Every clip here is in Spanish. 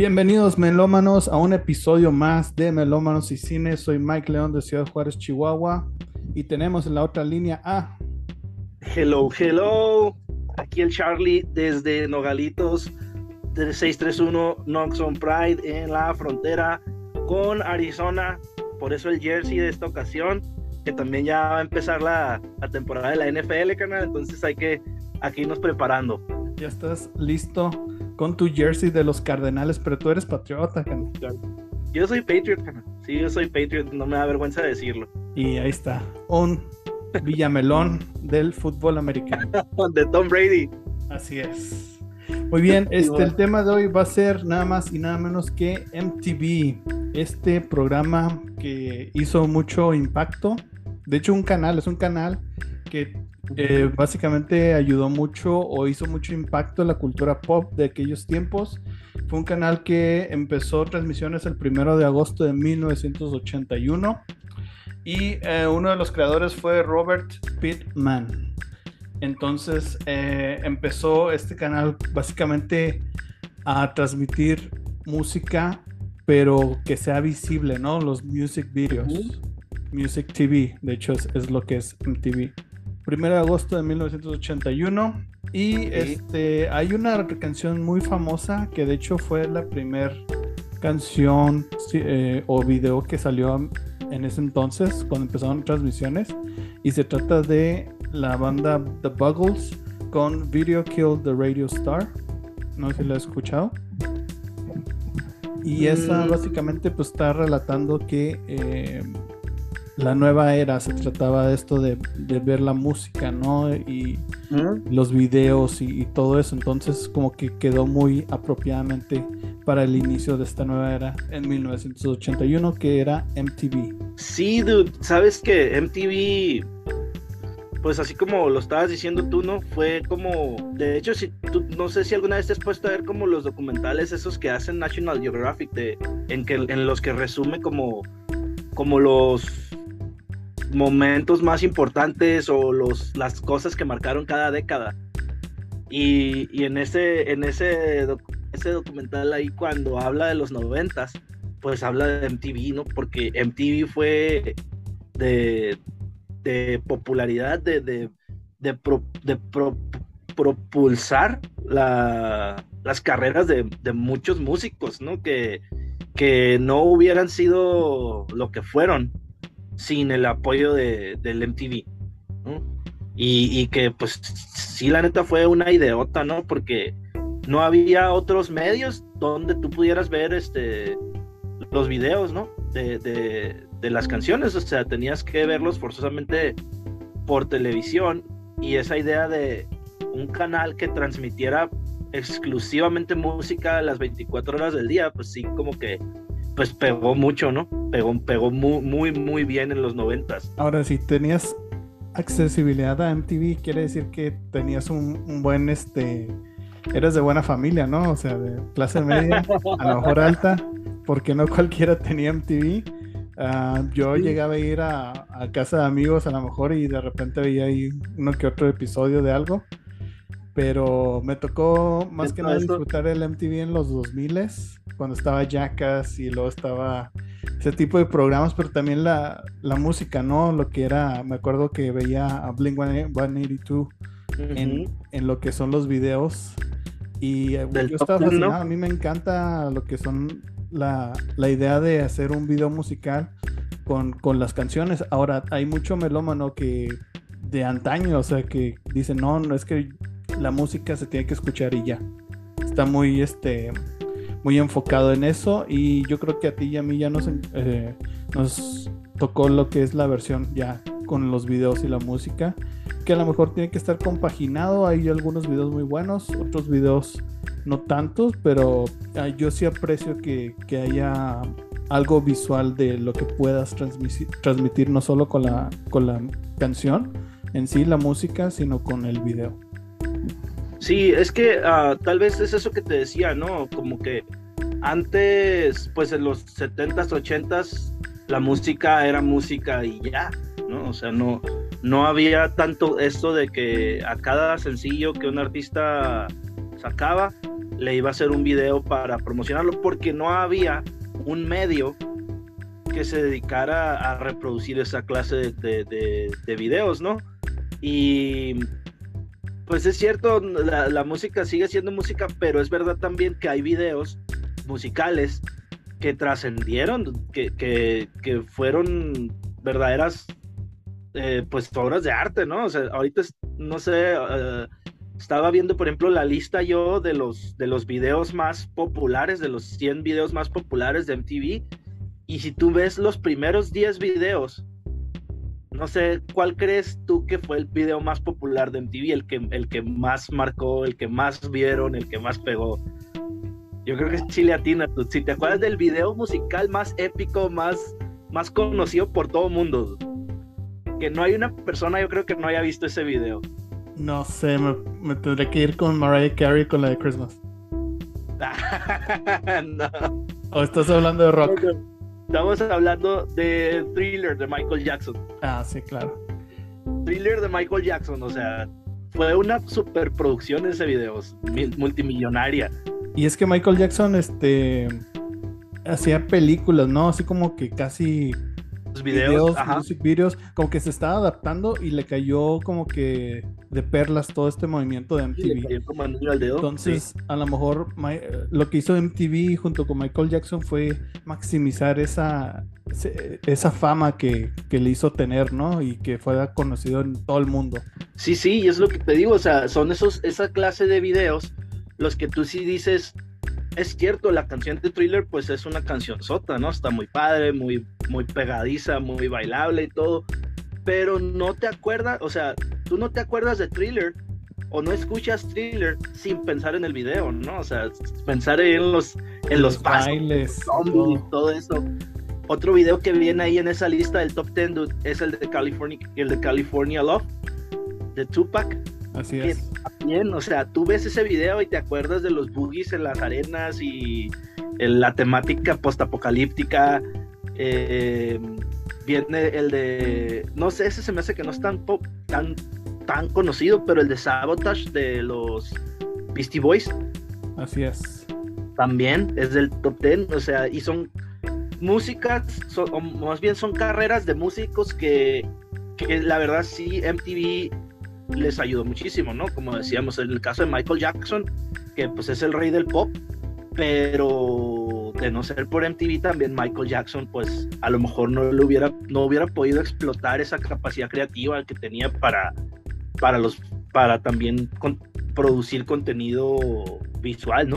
Bienvenidos melómanos a un episodio más de Melómanos y Cine. Soy Mike León de Ciudad Juárez, Chihuahua. Y tenemos en la otra línea a... Hello, hello. Aquí el Charlie desde Nogalitos, de 631 Noxon Pride en la frontera con Arizona. Por eso el jersey de esta ocasión, que también ya va a empezar la, la temporada de la NFL, canal. Entonces hay que aquí irnos preparando. Ya estás listo con tu jersey de los Cardenales, pero tú eres patriota. Yo soy Patriot. Sí, yo soy Patriot, no me da vergüenza decirlo. Y ahí está, un Villamelón del fútbol americano. de Tom Brady. Así es. Muy bien, este, el tema de hoy va a ser nada más y nada menos que MTV, este programa que hizo mucho impacto. De hecho, un canal, es un canal que eh, básicamente ayudó mucho o hizo mucho impacto en la cultura pop de aquellos tiempos. Fue un canal que empezó transmisiones el primero de agosto de 1981 y eh, uno de los creadores fue Robert Pittman. Entonces eh, empezó este canal básicamente a transmitir música, pero que sea visible, ¿no? Los music videos. Music TV, de hecho es, es lo que es MTV. Primero de agosto de 1981. Y este hay una canción muy famosa que de hecho fue la primera canción eh, o video que salió en ese entonces cuando empezaron transmisiones y se trata de la banda The Buggles con Video Kill the Radio Star. No sé si lo has escuchado. Y esa Mm. básicamente pues está relatando que eh, la nueva era se trataba de esto de, de ver la música, ¿no? Y los videos y, y todo eso. Entonces como que quedó muy apropiadamente para el inicio de esta nueva era en 1981 que era MTV. Sí, dude, sabes que MTV, pues así como lo estabas diciendo tú, ¿no? Fue como, de hecho, si tú, no sé si alguna vez te has puesto a ver como los documentales esos que hacen National Geographic, de, en, que, en los que resume como, como los momentos más importantes o los, las cosas que marcaron cada década. Y, y en ese, en ese, ese documental ahí cuando habla de los noventas, pues habla de MTV, ¿no? Porque MTV fue de, de popularidad, de, de, de, pro- de pro- propulsar la- las carreras de, de muchos músicos, ¿no? Que, que no hubieran sido lo que fueron sin el apoyo de, del MTV. Y, y que pues sí, la neta fue una ideota, ¿no? Porque no había otros medios donde tú pudieras ver este los videos, ¿no? De, de, de las canciones, o sea, tenías que verlos forzosamente por televisión y esa idea de un canal que transmitiera exclusivamente música a las 24 horas del día, pues sí, como que pues pegó mucho, ¿no? Pegó, pegó muy, muy, muy bien en los noventas. Ahora, si tenías accesibilidad a MTV, quiere decir que tenías un, un buen, este, eres de buena familia, ¿no? O sea, de clase media, a lo mejor alta, porque no cualquiera tenía MTV. Ah, yo llegaba a ir a, a casa de amigos a lo mejor y de repente veía ahí uno que otro episodio de algo. Pero me tocó más que nada disfrutar el MTV en los 2000 cuando estaba Jackass y luego estaba ese tipo de programas, pero también la, la música, ¿no? Lo que era, me acuerdo que veía a Blink 182 en, Ujú. en lo que son los videos. Y eh, Del yo estaba fascinado. A mí me encanta lo que son la, la idea de hacer un video musical con, con las canciones. Ahora, hay mucho melómano que de antaño, o sea, que dicen, no, no es que la música se tiene que escuchar y ya. Está muy, este, muy enfocado en eso. Y yo creo que a ti y a mí ya nos, eh, nos tocó lo que es la versión ya con los videos y la música que a lo mejor tiene que estar compaginado. Hay algunos videos muy buenos, otros videos no tantos, pero ah, yo sí aprecio que, que haya algo visual de lo que puedas transmitir, no solo con la, con la canción en sí, la música, sino con el video. Sí, es que ah, tal vez es eso que te decía, ¿no? Como que antes, pues en los 70s, 80s, la música era música y ya, ¿no? O sea, no, no había tanto esto de que a cada sencillo que un artista sacaba le iba a hacer un video para promocionarlo porque no había un medio que se dedicara a reproducir esa clase de, de, videos, ¿no? Y pues es cierto, la, música sigue siendo música, pero es verdad también que hay videos musicales que trascendieron, que, que, fueron verdaderas eh, pues obras de arte, ¿no? O sea, ahorita no sé, eh, estaba viendo, por ejemplo, la lista yo de los, de los videos más populares, de los 100 videos más populares de MTV. Y si tú ves los primeros 10 videos, no sé, ¿cuál crees tú que fue el video más popular de MTV? El que, el que más marcó, el que más vieron, el que más pegó. Yo creo que es Chile Atina. Si te acuerdas del video musical más épico, más, más conocido por todo el mundo, que no hay una persona, yo creo que no haya visto ese video. No sé, me, tendré que ir con Mariah Carey con la de Christmas. no. ¿O estás hablando de rock? Estamos hablando de Thriller de Michael Jackson. Ah, sí, claro. Thriller de Michael Jackson, o sea, fue una superproducción ese video, multimillonaria. Y es que Michael Jackson, este, hacía películas, ¿no? Así como que casi videos, videos, como que se estaba adaptando y le cayó como que de perlas todo este movimiento de MTV. Entonces, a lo mejor lo que hizo MTV junto con Michael Jackson fue maximizar esa, esa fama que, le hizo tener, ¿no? Y que fuera conocido en todo el mundo. Sí, sí, y es lo que te digo, o sea, son esos, esa clase de videos los que tú sí dices, es cierto, la canción de Thriller pues es una canción sota, ¿no? Está muy padre, muy, muy pegadiza, muy bailable y todo, pero no te acuerdas, o sea, tú no te acuerdas de Thriller o no escuchas Thriller sin pensar en el video, ¿no? O sea, pensar en los, en los, bailes, todo. y todo eso. Otro video que viene ahí en esa lista del top 10 es el de California, el de California Love, de Tupac Así es. Bien, o sea, tú ves ese video y te acuerdas de los boogies en las arenas y la temática postapocalíptica. Eh, viene el de. No sé, ese se me hace que no es tan, pop, tan, tan conocido, pero el de Sabotage de los Beastie Boys. Así es. También es del top 10, o sea, y son músicas, o más bien son carreras de músicos que, que la verdad sí, MTV les ayudó muchísimo, ¿no? Como decíamos en el caso de Michael Jackson, que pues es el rey del pop, pero de no ser por MTV también Michael Jackson pues a lo mejor no le hubiera no hubiera podido explotar esa capacidad creativa que tenía para para los para también producir contenido visual, ¿no?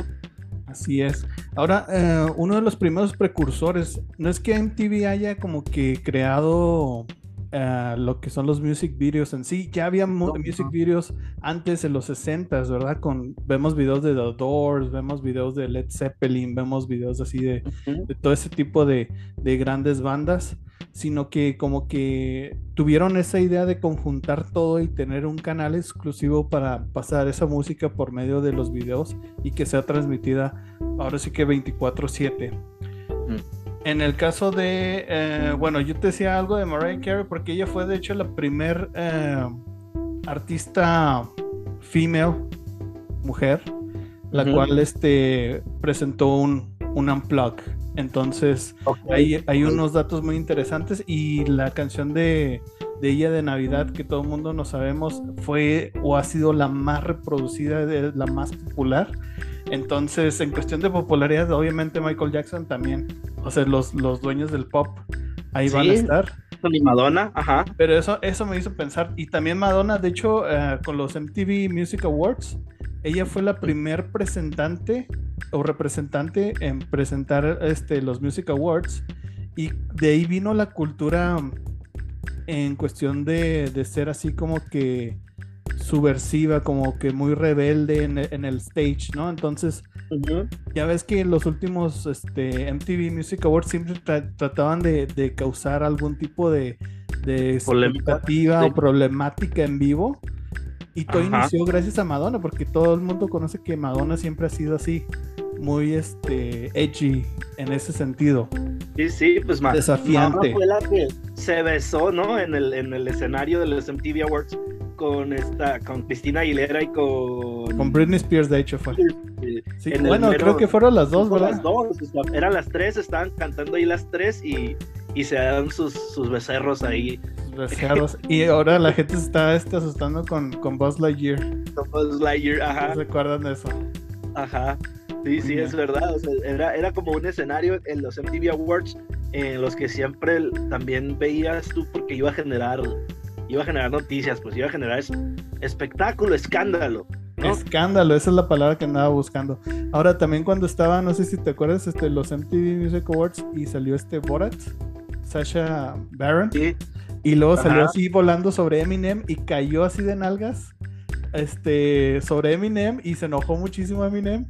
Así es. Ahora, eh, uno de los primeros precursores, no es que MTV haya como que creado eh, lo que son los music videos en sí. Ya había music videos antes en los 60, ¿verdad? Con, vemos videos de The Doors, vemos videos de Led Zeppelin, vemos videos así de, todo ese tipo de, grandes bandas, sino que como que tuvieron esa idea de conjuntar todo y tener un canal exclusivo para pasar esa música por medio de los videos y que sea transmitida ahora sí que 24/7. En el caso de, eh, bueno, yo te decía algo de Mariah Carey porque ella fue de hecho la primer eh, artista female, mujer, la cual este, presentó un, un unplug. Entonces, hay, hay, unos datos muy interesantes y la canción de, de, ella de Navidad que todo el mundo no sabemos fue o ha sido la más reproducida, la más popular. Entonces, en cuestión de popularidad, obviamente Michael Jackson también. O sea, los, los dueños del pop ahí van a estar. Y Madonna, ajá. Pero eso, eso me hizo pensar. Y también Madonna, de hecho, eh, con los MTV Music Awards, ella fue la primer presentante o representante en presentar este, los Music Awards. Y de ahí vino la cultura en cuestión de, de ser así como que subversiva, como que muy rebelde en, el stage, ¿no? Entonces, ya ves que en los últimos este, MTV Music Awards siempre trataban de, causar algún tipo de, de expectativa o problemática en vivo. Y todo inició gracias a Madonna, porque todo el mundo conoce que Madonna siempre ha sido así, muy este edgy en ese sentido. Sí, sí, pues Desafiante. Madonna fue la que se besó, ¿no? En el, en el escenario de los MTV Awards con esta, con Cristina Aguilera y con. Con Britney Spears, de hecho, fue. Sí, bueno, creo que fueron las dos, ¿verdad? Las dos, eran las tres, estaban cantando ahí las tres y, y se dan sus, sus becerros ahí. Becerros. y ahora la gente se está este, asustando con, con Buzz Lightyear. Con Buzz Lightyear, ajá. ¿No recuerdan de eso? Ajá. Sí, sí, es verdad. O sea, era, era como un escenario en los MTV Awards en los que siempre también veías tú porque iba a generar iba a generar noticias, pues iba a generar espectáculo, escándalo. Escándalo, esa es la palabra que andaba buscando. Ahora también cuando estaba, no sé si te acuerdas, este, los MTV Music Awards y salió este Borat, Sasha Baron, y luego salió así volando sobre Eminem y cayó así de nalgas, este, sobre Eminem y se enojó muchísimo Eminem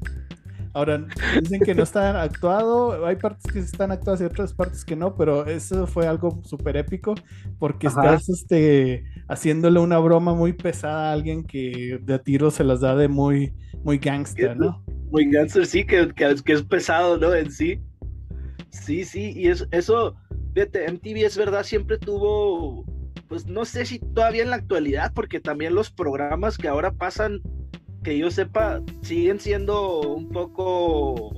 Ahora, dicen que no están actuado, hay partes que están actuadas y otras partes que no, pero eso fue algo súper épico porque estás este, haciéndole una broma muy pesada a alguien que de tiro se las da de muy, muy gangster, ¿no? Muy gangster, sí, que, que, es pesado, ¿no? En sí. Sí, sí, y eso, eso, fíjate, MTV es verdad, siempre tuvo, pues no sé si todavía en la actualidad, porque también los programas que ahora pasan que yo sepa, siguen siendo un poco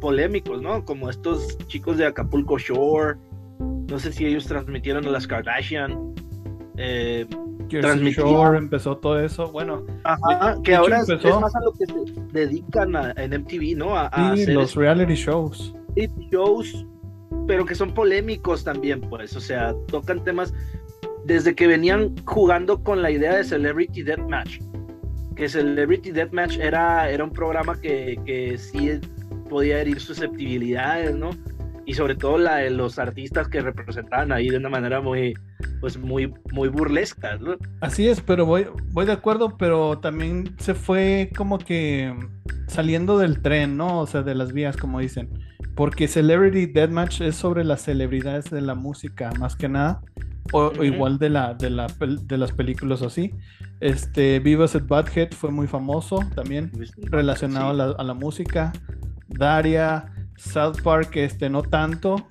polémicos, ¿no? Como estos chicos de Acapulco Shore. No sé si ellos transmitieron a las Kardashian. Eh, Shore empezó todo eso. Bueno, que ahora es, más a lo que se dedican en MTV, ¿no? A, los reality shows. Shows, pero que son polémicos también, pues. O sea, tocan temas desde que venían jugando con la idea de Celebrity Deathmatch que Celebrity Deathmatch era, era un programa que, que sí podía herir susceptibilidades, ¿no? Y sobre todo la de los artistas que representaban ahí de una manera muy, pues muy, muy burlesca, ¿no? Así es, pero voy, voy de acuerdo, pero también se fue como que saliendo del tren, ¿no? O sea, de las vías, como dicen. Porque Celebrity Deathmatch es sobre las celebridades de la música, más que nada. O, igual de, la, de, la, de las películas así. Este, Vivas at Butthead fue muy famoso también, relacionado a, la, música. Daria, South Park, este, no tanto,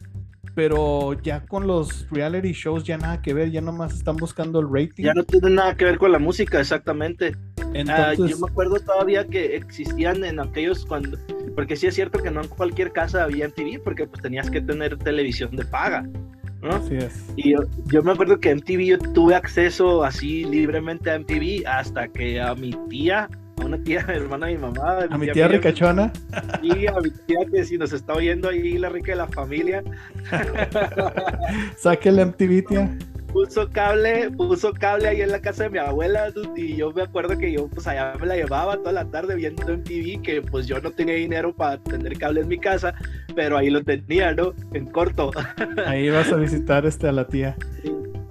pero ya con los reality shows ya nada que ver, ya nomás están buscando el rating. Ya no tiene nada que ver con la música, exactamente. Ah, yo me acuerdo todavía que existían en aquellos cuando, porque sí es cierto que no en cualquier casa había MTV, porque pues tenías que tener televisión de paga. Así es. Y yo, me acuerdo que MTV yo tuve acceso así libremente a MTV hasta que a mi tía, a una tía hermana de mi mamá. A mi tía, ricachona. Y a mi tía que si nos está oyendo ahí la rica de la familia. Saque el MTV, tía puso cable, puso cable ahí en la casa de mi abuela y yo me acuerdo que yo pues allá me la llevaba toda la tarde viendo en TV que pues yo no tenía dinero para tener cable en mi casa, pero ahí lo tenía, ¿no? En corto. Ahí vas a visitar este a la tía.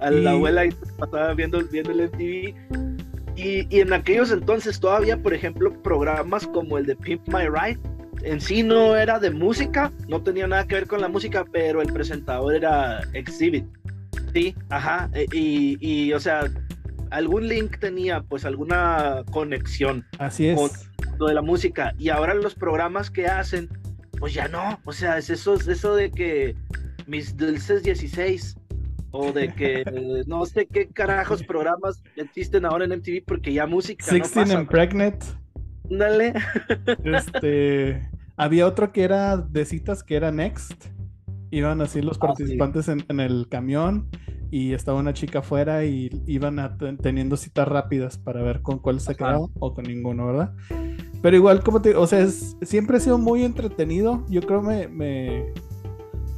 a la abuela y pasaba viendo, viendo el MTV. Y, y en aquellos entonces todavía, por ejemplo, programas como el de Pimp My Ride, en sí no era de música, no tenía nada que ver con la música, pero el presentador era Exhibit. Sí, ajá. E, y, o sea, algún link tenía, pues alguna conexión. Así es. Con lo de la música. Y ahora los programas que hacen, pues ya no. O sea, es eso, eso de que mis dulces 16 o de que no sé qué carajos programas existen ahora en MTV porque ya música. 16 and Pregnant. Dale. Este. Había otro que era de citas que era Next. Iban así los ah, participantes en, el camión y estaba una chica afuera y iban teniendo citas rápidas para ver con cuál se quedaba o con ninguno, ¿verdad? Pero igual, como te o sea, siempre ha sido muy entretenido. Yo creo me, me,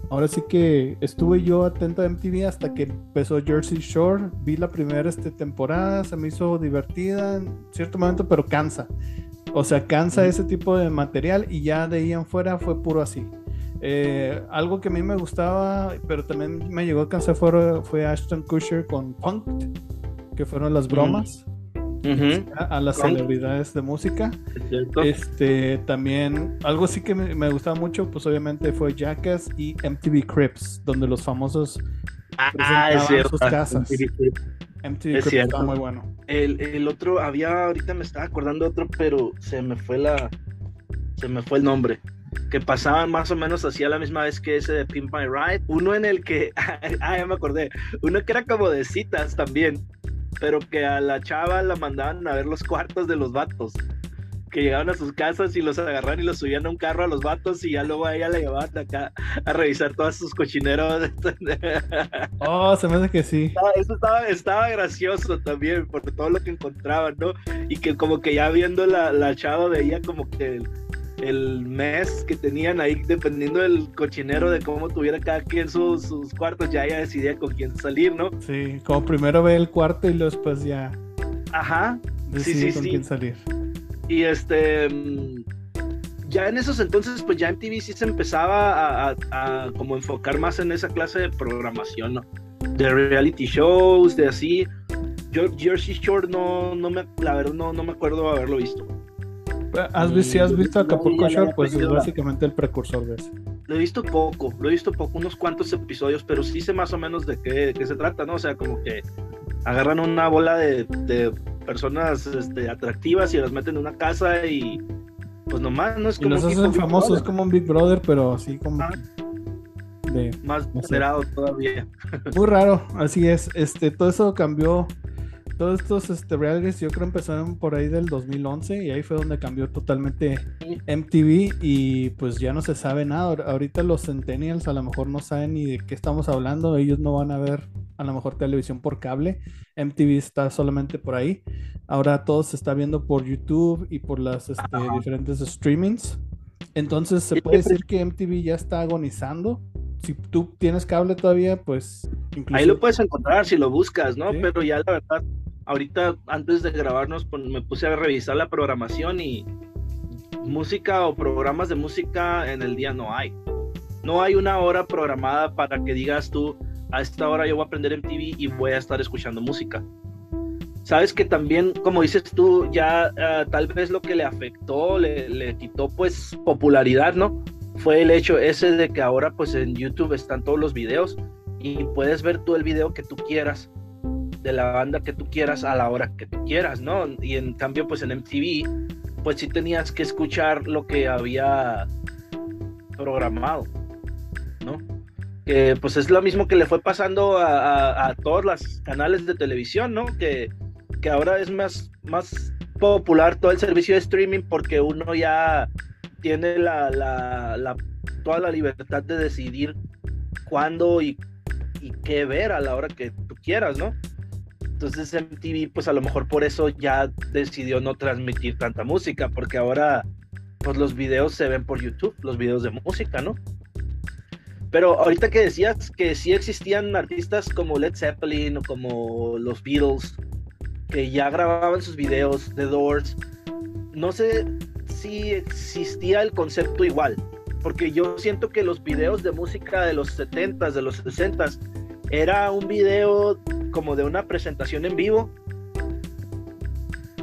Ahora sí que estuve yo atento a MTV hasta que empezó Jersey Shore. Vi la primera este, temporada, se me hizo divertida en cierto momento, pero cansa. O sea, cansa ese tipo de material y ya de ahí en fuera fue puro así. Eh, algo que a mí me gustaba, pero también me llegó a cansar fue, fue Ashton Kutcher con Punk, que fueron las bromas a, las celebridades de música. Este también algo sí que me, gustaba mucho, pues obviamente fue Jackass y MTV Crips, donde los famosos ah, sus casas. MTV Crips. Está muy bueno. El, el otro había ahorita me estaba acordando otro, pero se me fue la se me fue el nombre que pasaban más o menos así a la misma vez que ese de Pimp My Ride. Uno en el que, ah, ya me acordé, uno que era como de citas también. pero que a la chava la mandaban a ver los cuartos de los vatos que llegaban a sus casas y los agarraban y los subían a un carro a los vatos y ya luego a ella la llevaban acá a revisar todos sus cochineros. Oh, se me hace que sí. Eso estaba, estaba gracioso también por todo lo que encontraban, ¿no? Y que como que ya viendo la, la chava veía como que el, mes que tenían ahí, dependiendo del cochinero de cómo tuviera cada quien sus, sus cuartos, ya ella decidía con quién salir, ¿no? Sí, como primero ve el cuarto y luego después ya. Ajá. Decide con quién salir. Y este, mm, ya en esos entonces, pues ya MTV sí se empezaba a, como enfocar más en esa clase de programación, ¿no? De reality shows, de así. Yo Jersey Shore no, no me, la verdad no, no me acuerdo haberlo visto. ¿Has visto, si has visto Acapulco Shore? Pues es básicamente el precursor de ese. Lo he visto poco, lo he visto poco, unos cuantos episodios, pero sí sé más o menos de qué, qué se trata, ¿no? O sea, como que agarran una bola de, de personas este, atractivas y las meten en una casa y pues nomás no es como. Y los hacen famosos, es como un Big Brother, pero así como. más moderado todavía. Muy raro, así es. Este, todo eso cambió. Todos estos este, realities yo creo empezaron por ahí del 2011 y ahí fue donde cambió totalmente MTV y pues ya no se sabe nada. Ahorita los centennials a lo mejor no saben ni de qué estamos hablando, ellos no van a ver a lo mejor televisión por cable. MTV está solamente por ahí. Ahora todo se está viendo por YouTube y por las este, diferentes streamings. Entonces se puede decir que MTV ya está agonizando. Si tú tienes cable todavía, pues... Ahí lo puedes encontrar si lo buscas, ¿no? Pero ya la verdad, ahorita antes de grabarnos me puse a revisar la programación y música o programas de música en el día no hay. No hay una hora programada para que digas tú, a esta hora yo voy a aprender MTV y voy a estar escuchando música. Sabes que también, como dices tú, ya ah, tal vez lo que le afectó, le, quitó pues popularidad, ¿no? Fue el hecho ese de que ahora pues en YouTube están todos los videos y puedes ver tú el video que tú quieras de la banda que tú quieras a la hora que tú quieras, ¿no? Y en cambio pues en MTV pues sí tenías que escuchar lo que había programado, ¿no? que pues es lo mismo que le fue pasando a, todos los canales de televisión, ¿no? Que, que ahora es más, más popular todo el servicio de streaming porque uno ya tiene la, la, toda la libertad de decidir cuándo y, y, qué ver a la hora que tú quieras, ¿no? Entonces MTV, pues a lo mejor por eso ya decidió no transmitir tanta música, porque ahora pues los videos se ven por YouTube, los videos de música, ¿no? Pero ahorita que decías que sí existían artistas como Led Zeppelin o como los Beatles, que ya grababan sus videos, The Doors, no sé si existía el concepto igual, porque yo siento que los videos de música de los 70s, de los 60s, era un video como de una presentación en vivo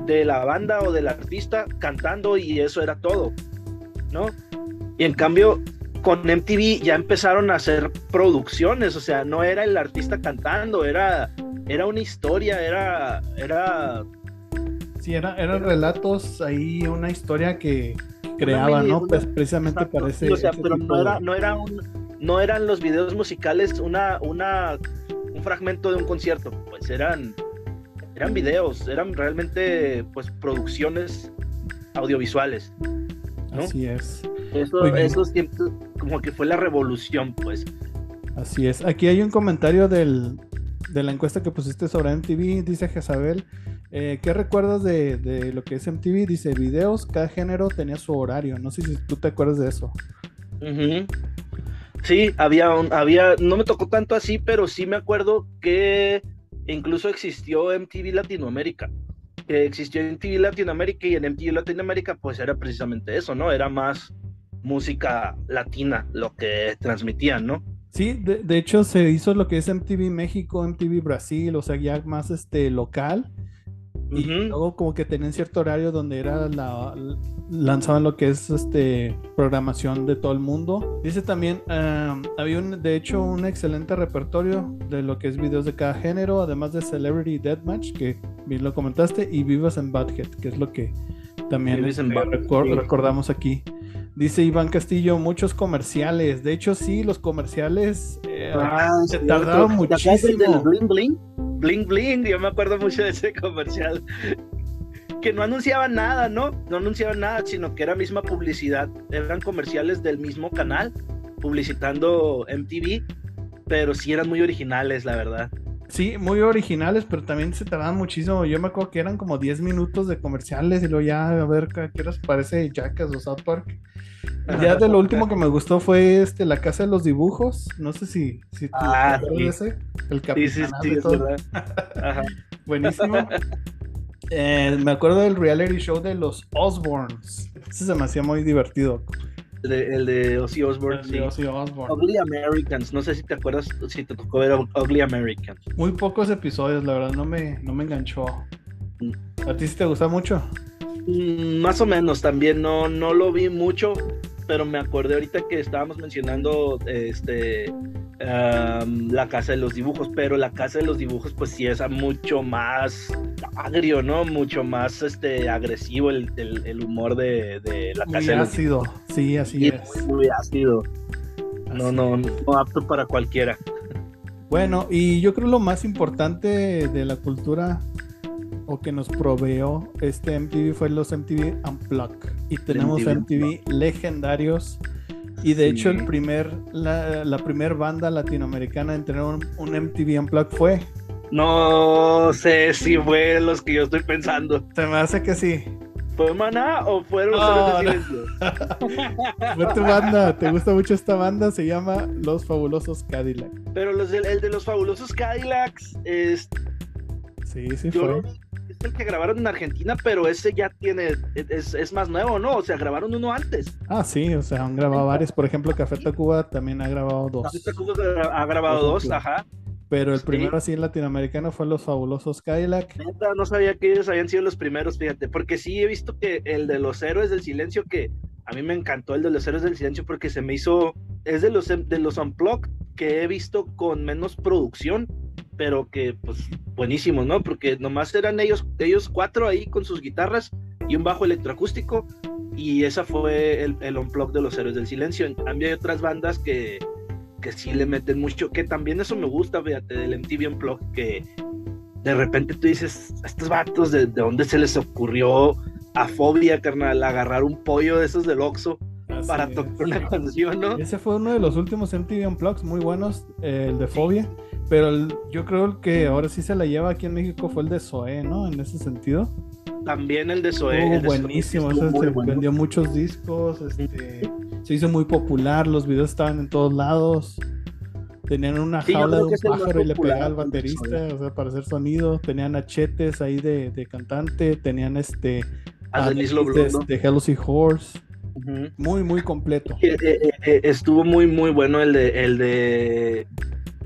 de la banda o del artista cantando y eso era todo, ¿no? Y en cambio, con MTV ya empezaron a hacer producciones, o sea, no era el artista cantando, era, era una historia, era, era... Sí, era, eran relatos ahí, una historia que creaban, ¿no? Pues precisamente parece... O sea, pero no era, no era un, no eran los videos musicales una, una, un fragmento de un concierto, pues eran, eran videos, eran realmente, pues, producciones audiovisuales. Así es. Eso, esos tiempos como que fue la revolución, pues. Así es. Aquí hay un comentario del, de la encuesta que pusiste sobre MTV. Dice Jezabel, eh, ¿qué recuerdas de, lo que es MTV? Dice, videos, cada género tenía su horario. No sé si tú te acuerdas de eso. Sí, había, un, había, no me tocó tanto así, pero sí me acuerdo que incluso existió MTV Latinoamérica. Que existió MTV Latinoamérica y en MTV Latinoamérica pues era precisamente eso, ¿no? Era más música latina lo que transmitían, ¿no? Sí, de, hecho se hizo lo que es MTV México, MTV Brasil, o sea, ya más este local. Y luego como que tenían cierto horario donde era la lanzaban lo que es este programación de todo el mundo. Dice también, había un, de hecho un excelente repertorio de lo que es videos de cada género, además de Celebrity Deathmatch, que bien lo comentaste, y Vivas en Badhead, que es lo que también este, recordamos aquí. Dice Iván Castillo, muchos comerciales. De hecho, sí, los comerciales eh, ah, se tardaron muchísimo. Bling Bling? Bling Bling, yo me acuerdo mucho de ese comercial. Que no anunciaban nada, ¿no? No anunciaban nada, sino que era misma publicidad. Eran comerciales del mismo canal, publicitando MTV, pero sí eran muy originales, la verdad. Sí, muy originales, pero también se tardaban muchísimo. Yo me acuerdo que eran como 10 minutos de comerciales y luego ya a ver qué les parece Jackass o South Park. Ya de lo último que me gustó fue este La Casa de los Dibujos. No sé si, si tú ah, sí. ese. El capitán de todo. Buenísimo. Eh, me acuerdo del reality show de los Osborns. Ese se me hacía muy divertido. El de Ozzy Osbourne. El de Ozzy Osbourne. Ugly Americans. No sé si te acuerdas, si te tocó ver Ugly Americans. Muy pocos episodios, la verdad, no me, no me enganchó. Mm. ¿A ti sí te gusta mucho? Mm, más o menos, también no, no lo vi mucho, pero me acordé ahorita que estábamos mencionando este la casa de los dibujos, pero la casa de los dibujos pues sí es mucho más agrio, ¿no? Mucho más este agresivo el, humor de, la casa de los ácido, sí, así es. Muy, ácido. no, no, no apto para cualquiera. Bueno, y yo creo lo más importante de la cultura o que nos proveó este MTV fue los MTV Unplugged. Y tenemos MTV, legendarios. Y de hecho, el primer, la, la primer banda latinoamericana en tener un, MTV Unplugged fue. No sé si fue los que yo estoy pensando. Se me hace que sí. ¿Fue Maná o fueron los no, de silencio? fue tu banda, te gusta mucho esta banda, se llama Los Fabulosos Cadillacs. Pero los el de los Fabulosos Cadillacs es. Sí, sí fue el que grabaron en Argentina, pero ese ya tiene, es, más nuevo, ¿no? O sea, grabaron uno antes. Ah, sí, o sea, han grabado varios. Por ejemplo, Café Tacuba también ha grabado dos. Café Tacuba ha grabado dos, ajá. Pero el primero así en latinoamericano fue Los Fabulosos Cadillac. no sabía que ellos habían sido los primeros, fíjate, porque sí he visto que el de los héroes del silencio, que a mí me encantó el de los héroes del silencio porque se me hizo, es de los, de los Unplugged que he visto con menos producción pero que pues buenísimos, ¿no? Porque nomás eran ellos, ellos cuatro ahí con sus guitarras y un bajo electroacústico y esa fue el, el unplug de los héroes del silencio. En cambio hay otras bandas que, que sí le meten mucho, que también eso me gusta, fíjate, del MTV Unplug, que de repente tú dices, estos vatos, ¿de, de dónde se les ocurrió a Fobia, carnal, agarrar un pollo de esos del Oxxo? para tocar una canción, ¿no? Ese fue uno de los últimos MTV Unplugs muy buenos, el de Fobia. Pero yo creo que ahora sí se la lleva aquí en México fue el de Zoé, ¿no? En ese sentido. También el de Zoé. buenísimo, ese se vendió muchos discos, este, se hizo muy popular, los videos estaban en todos lados. Tenían una jaula de un pájaro y le pegaba al baterista, o sea, para hacer sonido. Tenían achetes ahí de, de cantante, tenían este. A, de, de Horse. Muy, muy completo. Eh, eh, eh, estuvo muy, muy bueno el de, el de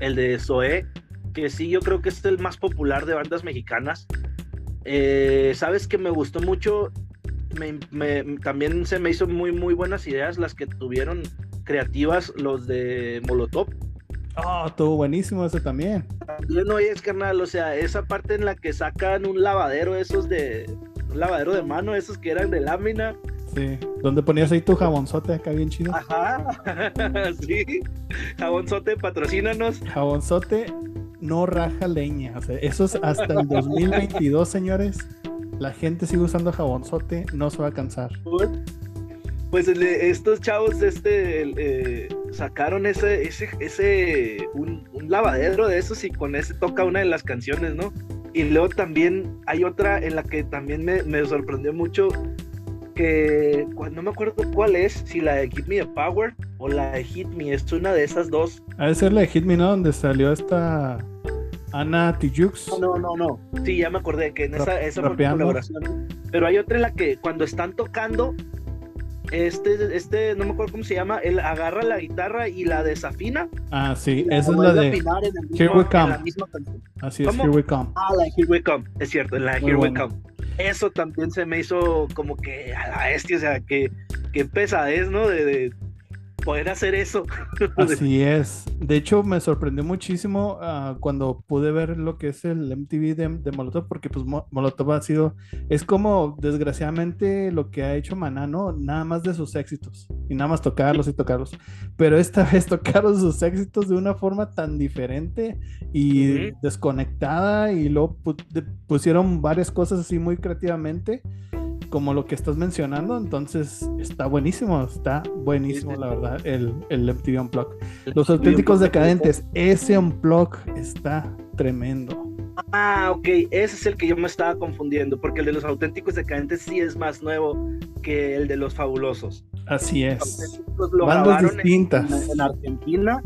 el de Zoé, que sí, yo creo que es el más popular de bandas mexicanas. Eh, Sabes que me gustó mucho, también se me hizo muy, muy buenas ideas las que tuvieron creativas los de Molotov. Ah, estuvo buenísimo ese también. También no es carnal, o sea, esa parte en la que sacan un lavadero, esos de. Un lavadero de mano, esos que eran de lámina, Sí, donde ponías ahí tu jabonzote acá bien chido. Ajá, sí. Jabonzote, patrocínanos. Jabonzote no raja leña. O sea, eso es hasta el 2022, señores. La gente sigue usando jabonzote, no se va a cansar. Pues estos chavos este, eh, sacaron ese, ese, ese un, lavadero de esos y con ese toca una de las canciones, ¿no? Y luego también hay otra en la que también me, me sorprendió mucho que no me acuerdo cuál es, si la de Give Me a Power o la de Hit Me, es una de esas dos. A de ser la de Hit Me, ¿no? Donde salió esta Ana Tijux. No, no, no, Sí, ya me acordé que en esa, esa fue colaboración. Pero hay otra en la que cuando están tocando, este, este, no me acuerdo cómo se llama, él agarra la guitarra y la desafina. Ah, sí, esa es la de Here We Come. Así es, Here We Come. Ah, la de Here We Come, es cierto, la de Here We Come eso también se me hizo como que a la bestia, o sea, que, que pesadez, ¿no? De, poder hacer eso. Así es. De hecho, me sorprendió muchísimo uh, cuando pude ver lo que es el MTV de, de, Molotov, porque pues Molotov ha sido, es como desgraciadamente lo que ha hecho Maná, ¿no? Nada más de sus éxitos y nada más tocarlos y tocarlos. Pero esta vez tocaron sus éxitos de una forma tan diferente y uh -huh. desconectada y luego pusieron varias cosas así muy creativamente como lo que estás mencionando, entonces está buenísimo, está buenísimo, la verdad, el, el MTV Unplugged. Los auténticos decadentes, ese Unplugged está tremendo. Ah, ok, ese es el que yo me estaba confundiendo, porque el de los auténticos decadentes sí es más nuevo que el de los fabulosos. Así es. Lo Bandas distintas. En, en, Argentina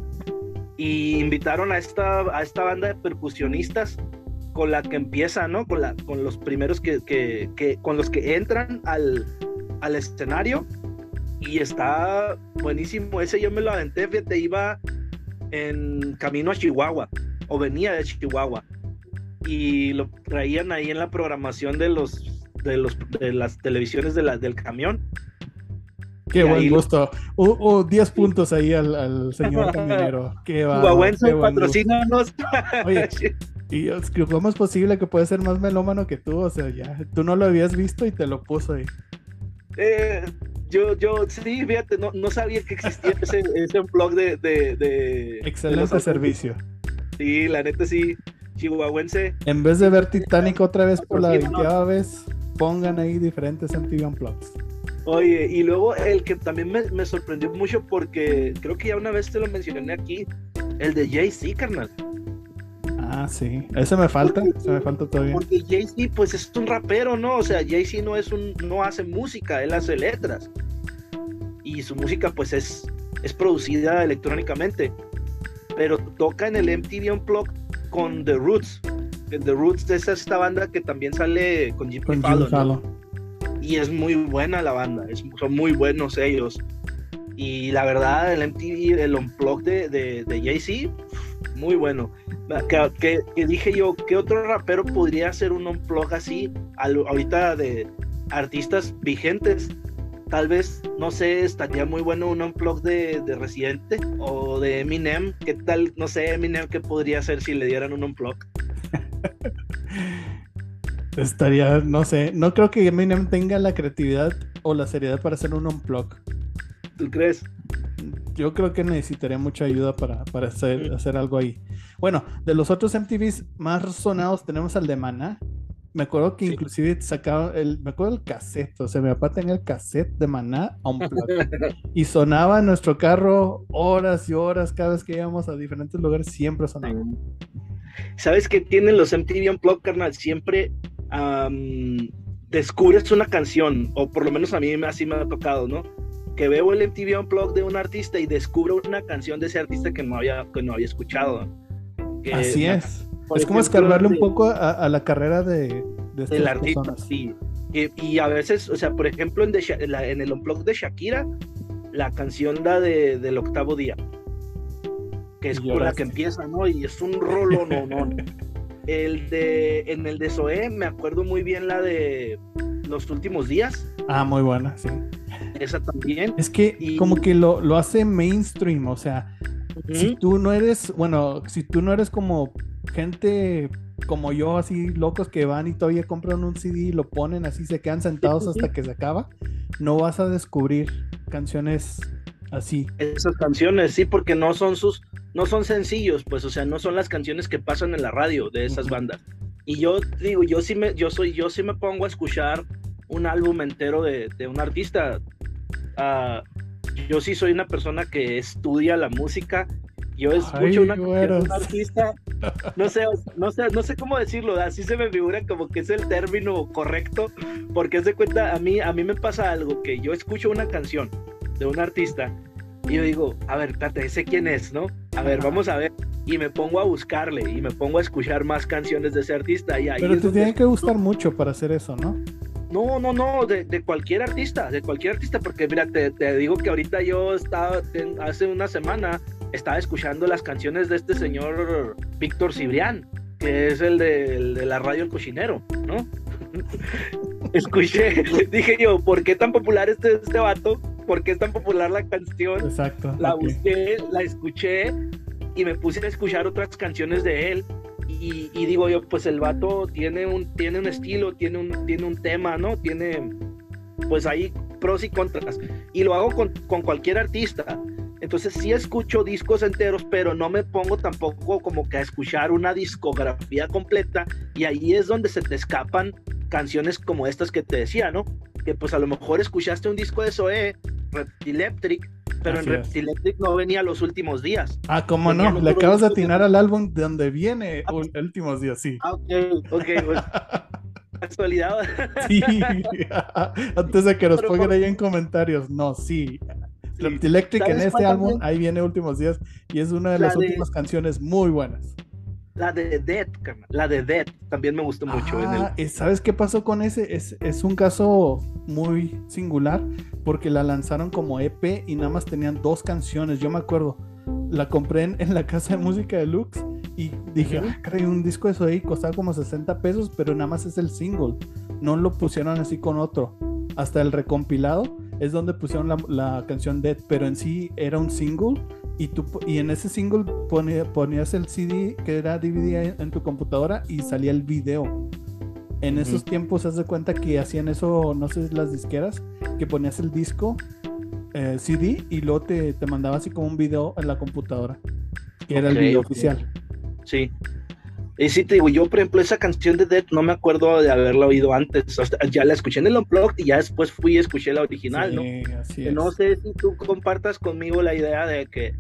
y invitaron a esta, a esta banda de percusionistas con la que empieza, ¿no? Con, la, con los primeros que, que, que con los que entran al, al, escenario y está buenísimo. Ese yo me lo aventé, fíjate, iba en camino a Chihuahua o venía de Chihuahua y lo traían ahí en la programación de los de los de las televisiones de la, del camión. Qué y buen gusto. Hubo uh, uh, 10 puntos ahí al, al señor camionero. Qué va. patrocínanos. Oye, y ¿cómo es posible que puede ser más melómano que tú? O sea, ya, tú no lo habías visto y te lo puso ahí. Eh, yo, yo, sí, fíjate, no, no sabía que existía ese, ese blog de, de, de Excelente de servicio. Sí, la neta sí, chihuahuense. En vez de ver Titanic otra vez por la veinteava vez, pongan ahí diferentes MTV Unplugged. Oye, y luego el que también me, me, sorprendió mucho porque creo que ya una vez te lo mencioné aquí, el de Jay-Z, carnal. Ah, sí. Ese me falta, ese me falta todavía. Porque Jay-Z, pues es un rapero, ¿no? O sea, Jay-Z no es un, no hace música, él hace letras. Y su música, pues, es, es producida electrónicamente. Pero toca en el MTV Unplugged con The Roots. The Roots es esta banda que también sale con Jimmy, con Fallon, Jimmy Fallon. ¿no? Y es muy buena la banda, es, son muy buenos ellos. Y la verdad, el MTV, el Unplugged de, de, de Jay-Z, muy bueno. Que, que, que, dije yo, ¿qué otro rapero podría hacer un unplug así al, ahorita de artistas vigentes? Tal vez, no sé, estaría muy bueno un unplug de, de Residente o de Eminem. ¿Qué tal? No sé, Eminem, ¿qué podría hacer si le dieran un unplug? estaría, no sé, no creo que Eminem tenga la creatividad o la seriedad para hacer un unplug. ¿Tú crees? yo creo que necesitaría mucha ayuda para, para hacer, hacer, algo ahí. Bueno, de los otros MTVs más sonados tenemos al de Maná. Me acuerdo que sí. inclusive sacaba el, me acuerdo el cassette, o sea, mi papá tenía el cassette de Maná y sonaba en nuestro carro horas y horas cada vez que íbamos a diferentes lugares, siempre sonaba. ¿Sabes qué tienen los MTV Unplugged, carnal? Siempre um, descubres una canción, o por lo menos a mí así me ha tocado, ¿no? que veo el MTV Unplugged de un artista y descubro una canción de ese artista que no había, que no había escuchado. Así es. Es como escarbarle un poco a, a, la carrera de, de estas del artista, personas. sí. Y, y, a veces, o sea, por ejemplo, en, de, la, en el Unplugged de Shakira, la canción da de, del octavo día, que es con la que empieza, ¿no? Y es un rolo, no, no. El de, en el de Zoé, me acuerdo muy bien la de Los Últimos Días. Ah, muy buena, sí esa también. Es que y... como que lo, lo, hace mainstream, o sea, uh -huh. si tú no eres, bueno, si tú no eres como gente como yo, así locos que van y todavía compran un CD y lo ponen así, se quedan sentados hasta que se acaba, no vas a descubrir canciones así. Esas canciones, sí, porque no son sus, no son sencillos, pues, o sea, no son las canciones que pasan en la radio de esas uh -huh. bandas. Y yo digo, yo sí me, yo soy, yo sí me pongo a escuchar un álbum entero de, de un artista. Uh, yo sí soy una persona que estudia la música. Yo escucho Ay, una bueno. un artista, no sé, no sé, no sé cómo decirlo, así se me figura como que es el término correcto, porque es de cuenta, a mí, a mí me pasa algo, que yo escucho una canción de un artista y yo digo, a ver, espérate, sé quién es, ¿no? A ver, vamos a ver. Y me pongo a buscarle y me pongo a escuchar más canciones de ese artista. Y ahí Pero te tiene que gustar mucho para hacer eso, ¿no? No, no, no, de, de, cualquier artista, de cualquier artista, porque mira, te, te, digo que ahorita yo estaba, hace una semana, estaba escuchando las canciones de este señor Víctor Cibrián, que es el de, el de la radio El Cochinero, ¿no? Escuché, dije yo, ¿por qué tan popular este, este vato? por qué es tan popular la canción. Exacto. La busqué, la escuché y me puse a escuchar otras canciones de él. Y, digo yo, pues el vato tiene un, tiene un estilo, tiene un, tiene un tema, ¿no? Tiene, pues ahí pros y contras. Y lo hago con, con cualquier artista. Entonces sí escucho discos enteros, pero no me pongo tampoco como que a escuchar una discografía completa y ahí es donde se te escapan canciones como estas que te decía, ¿no? Que pues a lo mejor escuchaste un disco de Zoe, Reptilectric, pero en Reptilectric no venía los últimos días. Ah, ¿cómo no? Le acabas de atinar al álbum de donde viene ah, los últimos días, sí. Ah, ok, ok, pues. Casualidad. sí, antes de que nos pongan ahí en comentarios, no, sí, Electric en este álbum, ahí viene Últimos Días, y es una de las últimas canciones muy buenas. La de Dead, la de Dead, también me gustó mucho. Ah, ¿Sabes qué pasó con ese? Es, es, un caso muy singular, porque la lanzaron como EP y nada más tenían dos canciones, yo me acuerdo. La compré en, la casa de música de Lux y dije, ah, caray, un disco de eso ahí costaba como 60 pesos, pero nada más es el single. No lo pusieron así con otro. Hasta el recompilado es donde pusieron la, canción Dead, pero en sí era un single y, tú, y en ese single ponías el CD que era DVD en tu computadora y salía el video. En esos tiempos, haz de cuenta que hacían eso, no sé, las disqueras, que ponías el disco eh, CD y luego te, te, mandaba así como un video en la computadora, que era el video oficial. Sí. Y sí, te digo, yo, por ejemplo, esa canción de Dead no me acuerdo de haberla oído antes. ya la escuché en el Unplugged y ya después fui y escuché la original, ¿no? Así No sé si tú compartas conmigo la idea de que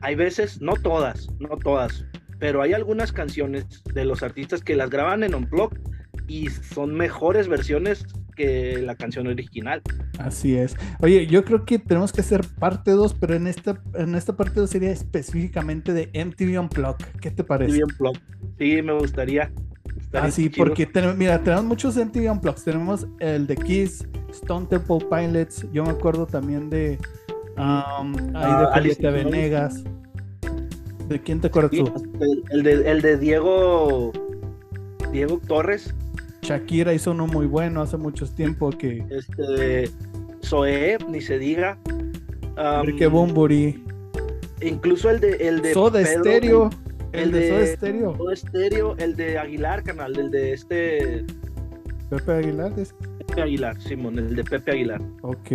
hay veces, no todas, no todas, pero hay algunas canciones de los artistas que las graban en Unplugged y son mejores versiones que la canción original. Así es. Oye, yo creo que tenemos que hacer parte 2, pero en esta, en esta parte 2 sería específicamente de MTV Unplugged. ¿Qué te parece? MTV Unplugged. Sí, me gustaría. Ah, sí, porque tenemos, mira, tenemos muchos MTV Unplugged. Tenemos el de Kiss, Stone Temple Pilots. Yo me acuerdo también de. Um, ahí de ah, Venegas. ¿De quién te acuerdas tú? El, de, el de Diego. Diego Torres. Shakira hizo uno muy bueno hace mucho tiempo que. Este. Zoe, ni se diga. Enrique Bumburi. Incluso el de. El de Soda Stereo. El, de, Soda Stereo. Soda Stereo, el de Aguilar, canal, el de este. Pepe Aguilar, Pepe Aguilar, Simón, el de Pepe Aguilar. Ok.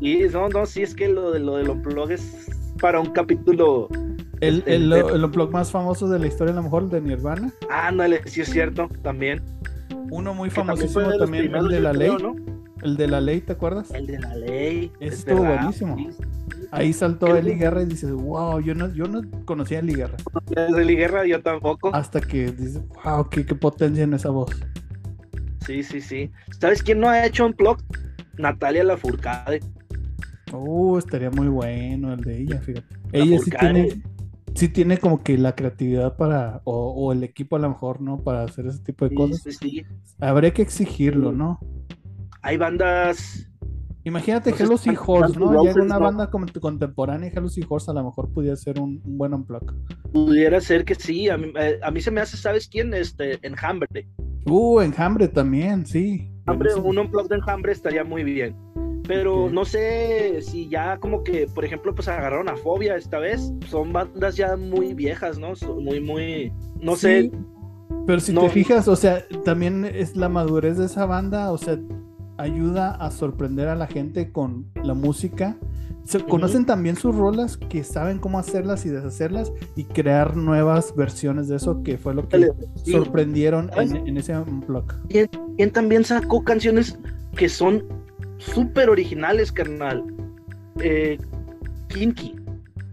Y no, no, sí es que lo de lo del unplug es para un capítulo. El, este, el, el, unplug más famoso de la historia, a lo mejor, de Nirvana. Ándale, sí es cierto, también. Uno muy famosísimo también, el de la ley. El de la ley, ¿te acuerdas? El de la ley. Estuvo buenísimo. Ahí saltó Eli Guerra y dices, wow, yo no, yo no conocía a Eli Guerra. Desde Eli Guerra yo tampoco. Hasta que dices, wow, qué, qué potencia en esa voz. Sí, sí, sí. ¿Sabes quién no ha hecho un blog? Natalia Lafourcade. Uh, estaría muy bueno el de ella, fíjate. ella sí tiene, sí tiene como que la creatividad para, o, el equipo a lo mejor, ¿no? Para hacer ese tipo de cosas. Sí, sí. Habría que exigirlo, ¿no? Hay bandas. Imagínate Hello Sea Horse, ¿no? Ya una banda como contemporánea, Hello Sea Horse a lo mejor pudiera ser un, buen unplug. Pudiera ser que sí, a mí, eh, a mí, se me hace, ¿sabes quién? Este, Enjambre. Uh, Enjambre también, sí. Enjambre, un unplug de Enjambre estaría muy bien. Pero no sé si ya como que, por ejemplo, pues agarraron a Fobia esta vez. Son bandas ya muy viejas, ¿no? Muy, muy, no sé. Pero si te fijas, o sea, también es la madurez de esa banda, o sea, ayuda a sorprender a la gente con la música. Se conocen también sus rolas, que saben cómo hacerlas y deshacerlas y crear nuevas versiones de eso, que fue lo que sorprendieron en, ese blog. Y también sacó canciones que son súper originales, carnal. Eh, Kinky.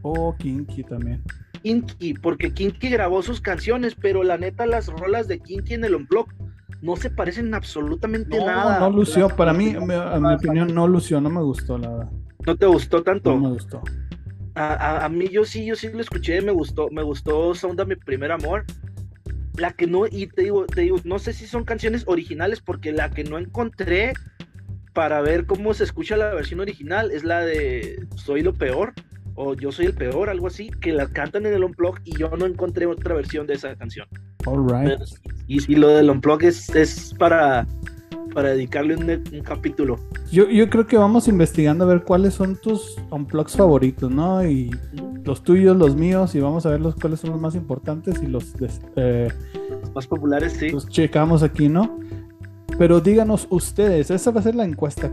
Oh, Kinky también. Kinky, porque Kinky grabó sus canciones, pero la neta, las rolas de Kinky en el Unblock no se parecen absolutamente nada. No lució, para mí, a mi opinión, no lució, no me gustó, la verdad. ¿No te gustó tanto? No me gustó. A, mí yo sí, yo sí lo escuché, me gustó, me gustó Sound of mi primer amor. La que no, y te digo, te digo, no sé si son canciones originales, porque la que no encontré para ver cómo se escucha la versión original es la de Soy lo peor o Yo soy el peor, algo así, que la cantan en el Unplug y yo no encontré otra versión de esa canción. All right. y, lo del Unplug es, es para para dedicarle un, capítulo. Yo, yo creo que vamos investigando a ver cuáles son tus unplugs favoritos, ¿no? Y los tuyos, los míos, y vamos a ver los cuáles son los más importantes y los, eh, más populares, sí. Los checamos aquí, ¿no? Pero díganos ustedes, esa va a ser la encuesta.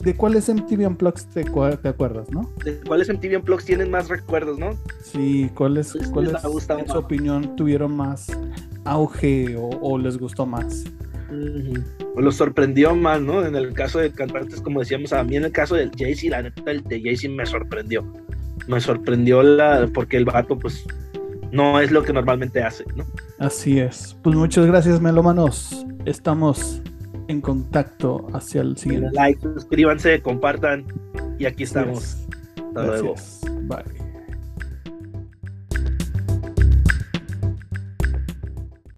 ¿De cuáles MTV Unplugs te, te acuerdas, no? ¿De cuáles MTV Unplugs tienen más recuerdos, no? Sí, ¿cuáles, cuáles en su opinión tuvieron más auge o, les gustó más? O los sorprendió más, ¿no? En el caso de cantantes, como decíamos, a mí en el caso del Jay-Z, la neta, el de Jay-Z me sorprendió. Me sorprendió la, porque el vato, pues, no es lo que normalmente hace, ¿no? Así es. Pues muchas gracias, melómanos. Estamos en contacto hacia el siguiente. Like, suscríbanse, compartan y aquí estamos. Hasta luego. Bye.